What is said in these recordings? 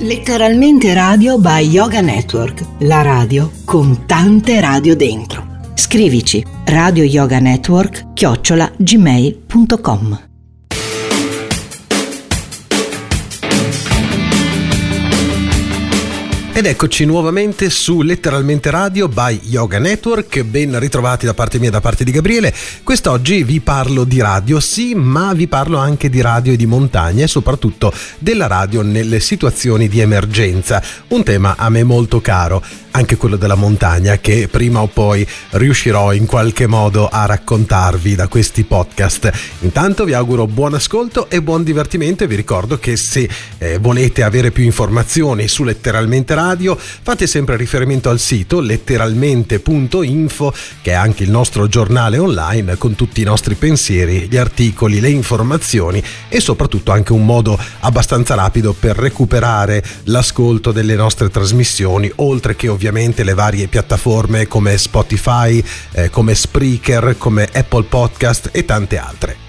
Letteralmente Radio by Yoga Network, la radio con tante radio dentro. Scrivici radio yoga network chiocciola gmail.com Ed eccoci nuovamente su Letteralmente Radio by Yoga Network, ben ritrovati da parte mia e da parte di Gabriele. Quest'oggi vi parlo di radio, sì, ma vi parlo anche di radio e di montagna e soprattutto della radio nelle situazioni di emergenza, un tema a me molto caro anche quello della montagna che prima o poi riuscirò in qualche modo a raccontarvi da questi podcast. Intanto vi auguro buon ascolto e buon divertimento e vi ricordo che se eh, volete avere più informazioni su Letteralmente Radio fate sempre riferimento al sito letteralmente.info che è anche il nostro giornale online con tutti i nostri pensieri, gli articoli, le informazioni e soprattutto anche un modo abbastanza rapido per recuperare l'ascolto delle nostre trasmissioni oltre che ovviamente ovviamente le varie piattaforme come Spotify, eh, come Spreaker, come Apple Podcast e tante altre.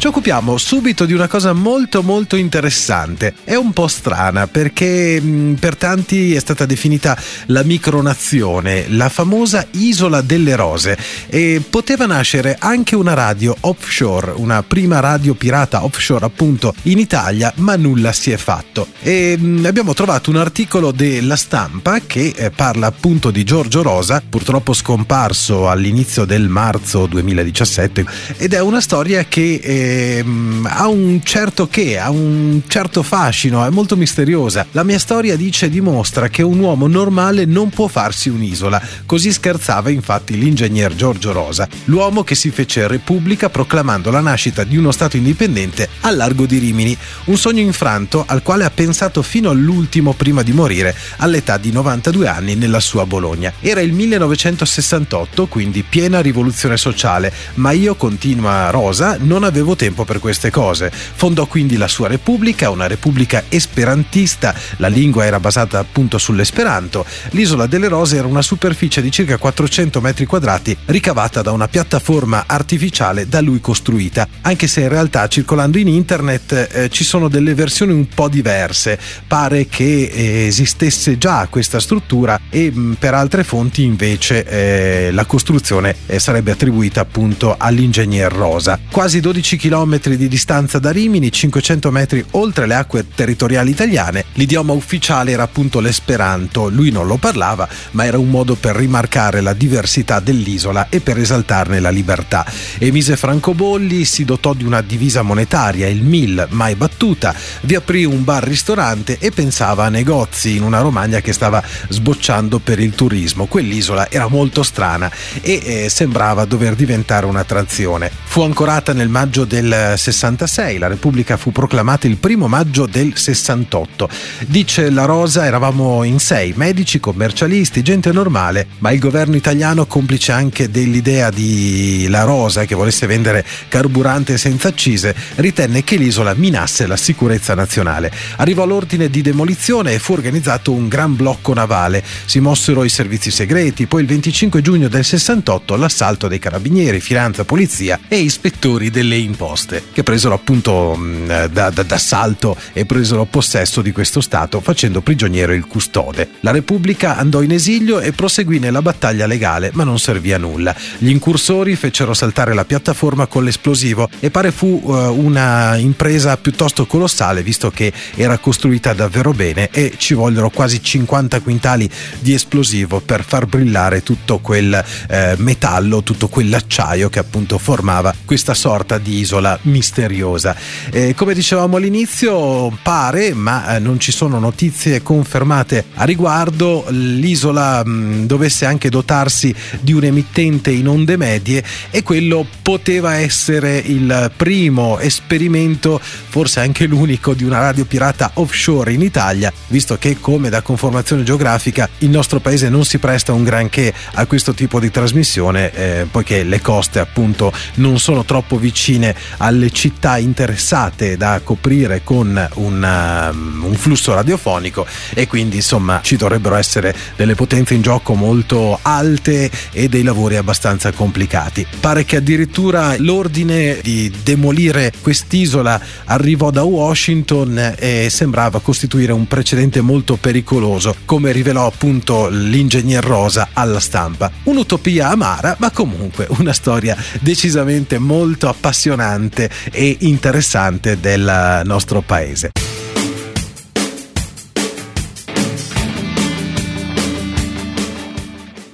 Ci occupiamo subito di una cosa molto molto interessante. È un po' strana perché mm, per tanti è stata definita la micronazione, la famosa isola delle rose e poteva nascere anche una radio offshore, una prima radio pirata offshore appunto in Italia, ma nulla si è fatto. E mm, abbiamo trovato un articolo della stampa che eh, parla appunto di Giorgio Rosa, purtroppo scomparso all'inizio del marzo 2017 ed è una storia che eh, Ehm, ha un certo che, ha un certo fascino, è molto misteriosa. La mia storia dice e dimostra che un uomo normale non può farsi un'isola. Così scherzava infatti l'ingegner Giorgio Rosa, l'uomo che si fece repubblica proclamando la nascita di uno Stato indipendente al largo di Rimini. Un sogno infranto al quale ha pensato fino all'ultimo prima di morire, all'età di 92 anni nella sua Bologna. Era il 1968, quindi piena rivoluzione sociale, ma io, continua Rosa, non avevo tempo per queste cose. Fondò quindi la sua repubblica, una repubblica esperantista, la lingua era basata appunto sull'esperanto. L'isola delle Rose era una superficie di circa 400 metri quadrati ricavata da una piattaforma artificiale da lui costruita, anche se in realtà circolando in internet eh, ci sono delle versioni un po' diverse. Pare che eh, esistesse già questa struttura e mh, per altre fonti invece eh, la costruzione eh, sarebbe attribuita appunto all'ingegner Rosa. Quasi 12 km chilometri di distanza da Rimini, 500 metri oltre le acque territoriali italiane, l'idioma ufficiale era appunto l'esperanto. Lui non lo parlava, ma era un modo per rimarcare la diversità dell'isola e per esaltarne la libertà. Emise francobolli, si dotò di una divisa monetaria, il MIL, mai battuta, vi aprì un bar-ristorante e pensava a negozi in una Romagna che stava sbocciando per il turismo. Quell'isola era molto strana e eh, sembrava dover diventare un'attrazione. Fu ancorata nel maggio del del 66, la Repubblica fu proclamata il primo maggio del 68. Dice La Rosa, eravamo in sei, medici, commercialisti, gente normale, ma il governo italiano, complice anche dell'idea di La Rosa che volesse vendere carburante senza accise, ritenne che l'isola minasse la sicurezza nazionale. Arrivò l'ordine di demolizione e fu organizzato un gran blocco navale. Si mossero i servizi segreti, poi il 25 giugno del 68 l'assalto dei carabinieri, finanza, polizia e ispettori delle imposte imposte che presero appunto mm, da, da, d'assalto e presero possesso di questo Stato facendo prigioniero il custode. La Repubblica andò in esilio e proseguì nella battaglia legale ma non servì a nulla. Gli incursori fecero saltare la piattaforma con l'esplosivo e pare fu uh, una impresa piuttosto colossale visto che era costruita davvero bene e ci vollero quasi 50 quintali di esplosivo per far brillare tutto quel eh, metallo, tutto quell'acciaio che appunto formava questa sorta di isola misteriosa. Eh, come dicevamo all'inizio, pare, ma eh, non ci sono notizie confermate a riguardo, l'isola mh, dovesse anche dotarsi di un emittente in onde medie e quello poteva essere il primo esperimento, forse anche l'unico, di una radio pirata offshore in Italia, visto che come da conformazione geografica il nostro paese non si presta un granché a questo tipo di trasmissione, eh, poiché le coste appunto non sono troppo vicine alle città interessate da coprire con un, um, un flusso radiofonico e quindi insomma ci dovrebbero essere delle potenze in gioco molto alte e dei lavori abbastanza complicati. Pare che addirittura l'ordine di demolire quest'isola arrivò da Washington e sembrava costituire un precedente molto pericoloso, come rivelò appunto l'ingegner Rosa alla stampa. Un'utopia amara, ma comunque una storia decisamente molto appassionante e interessante del nostro paese.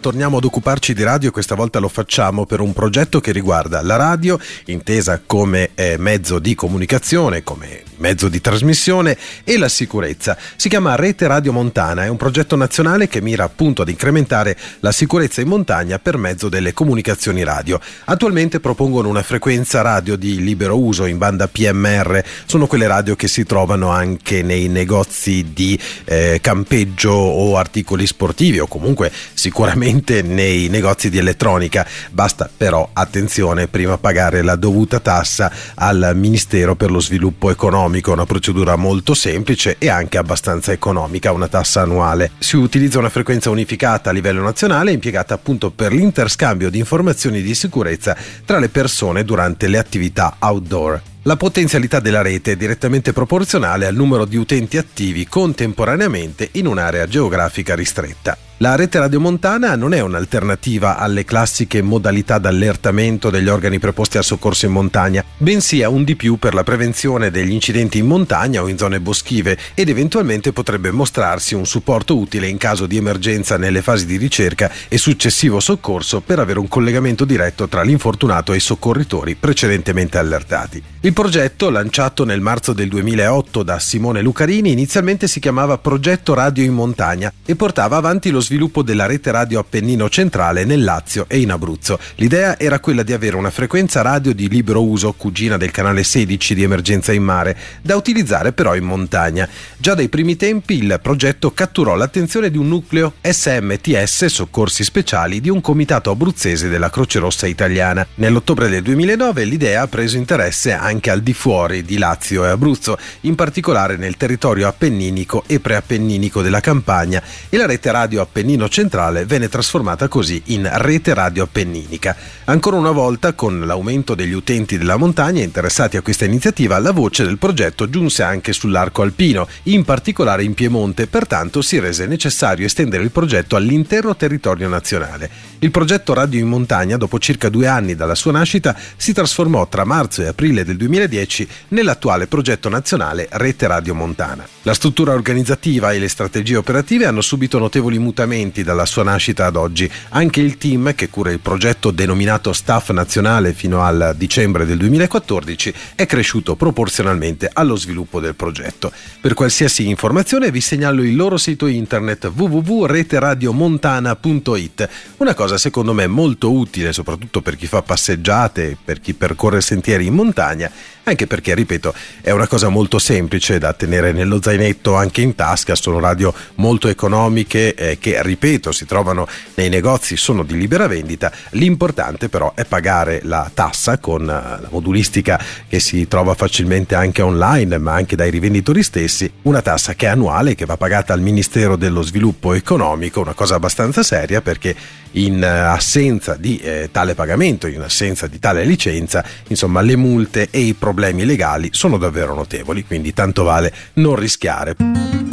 Torniamo ad occuparci di radio questa volta lo facciamo per un progetto che riguarda la radio, intesa come eh, mezzo di comunicazione, come mezzo di trasmissione e la sicurezza. Si chiama Rete Radio Montana, è un progetto nazionale che mira appunto ad incrementare la sicurezza in montagna per mezzo delle comunicazioni radio. Attualmente propongono una frequenza radio di libero uso in banda PMR, sono quelle radio che si trovano anche nei negozi di eh, campeggio o articoli sportivi o comunque sicuramente nei negozi di elettronica. Basta però attenzione prima pagare la dovuta tassa al Ministero per lo sviluppo economico, una procedura molto semplice e anche abbastanza economica, una tassa annuale. Si utilizza una frequenza unificata a livello nazionale impiegata appunto per l'interscambio di informazioni di sicurezza tra le persone durante le attività outdoor. La potenzialità della rete è direttamente proporzionale al numero di utenti attivi contemporaneamente in un'area geografica ristretta. La rete radiomontana non è un'alternativa alle classiche modalità d'allertamento degli organi preposti al soccorso in montagna, bensì è un di più per la prevenzione degli incidenti in montagna o in zone boschive ed eventualmente potrebbe mostrarsi un supporto utile in caso di emergenza nelle fasi di ricerca e successivo soccorso per avere un collegamento diretto tra l'infortunato e i soccorritori precedentemente allertati. Il progetto, lanciato nel marzo del 2008 da Simone Lucarini, inizialmente si chiamava Progetto Radio in Montagna e portava avanti lo sviluppo della rete radio Appennino centrale nel Lazio e in Abruzzo. L'idea era quella di avere una frequenza radio di libero uso, cugina del canale 16 di emergenza in mare, da utilizzare però in montagna. Già dai primi tempi il progetto catturò l'attenzione di un nucleo SMTS Soccorsi Speciali di un comitato abruzzese della Croce Rossa Italiana. Nell'ottobre del 2009 l'idea ha preso interesse anche al di fuori di Lazio e Abruzzo, in particolare nel territorio appenninico e preappenninico della Campania e la rete radio Appennino Appennino centrale venne trasformata così in rete radio appenninica. Ancora una volta, con l'aumento degli utenti della montagna interessati a questa iniziativa, la voce del progetto giunse anche sull'arco alpino, in particolare in Piemonte, pertanto si rese necessario estendere il progetto all'intero territorio nazionale. Il progetto Radio in Montagna, dopo circa due anni dalla sua nascita, si trasformò tra marzo e aprile del 2010 nell'attuale progetto nazionale Rete Radio Montana. La struttura organizzativa e le strategie operative hanno subito notevoli mutamenti cambiamenti dalla sua nascita ad oggi. Anche il team che cura il progetto denominato Staff Nazionale fino al dicembre del 2014 è cresciuto proporzionalmente allo sviluppo del progetto. Per qualsiasi informazione vi segnalo il loro sito internet www.reteradiomontana.it, una cosa secondo me molto utile soprattutto per chi fa passeggiate, per chi percorre sentieri in montagna anche perché, ripeto, è una cosa molto semplice da tenere nello zainetto anche in tasca, sono radio molto economiche eh, che, ripeto, si trovano nei negozi, sono di libera vendita, l'importante però è pagare la tassa con eh, la modulistica che si trova facilmente anche online, ma anche dai rivenditori stessi, una tassa che è annuale, che va pagata al Ministero dello Sviluppo Economico, una cosa abbastanza seria perché in eh, assenza di eh, tale pagamento, in assenza di tale licenza, insomma le multe e i problemi legali sono davvero notevoli, quindi tanto vale non rischiare.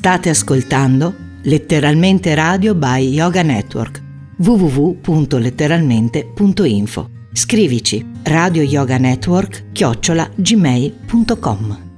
State ascoltando Letteralmente Radio by Yoga Network. www.letteralmente.info Scrivici radio yoga network chiocciola gmail.com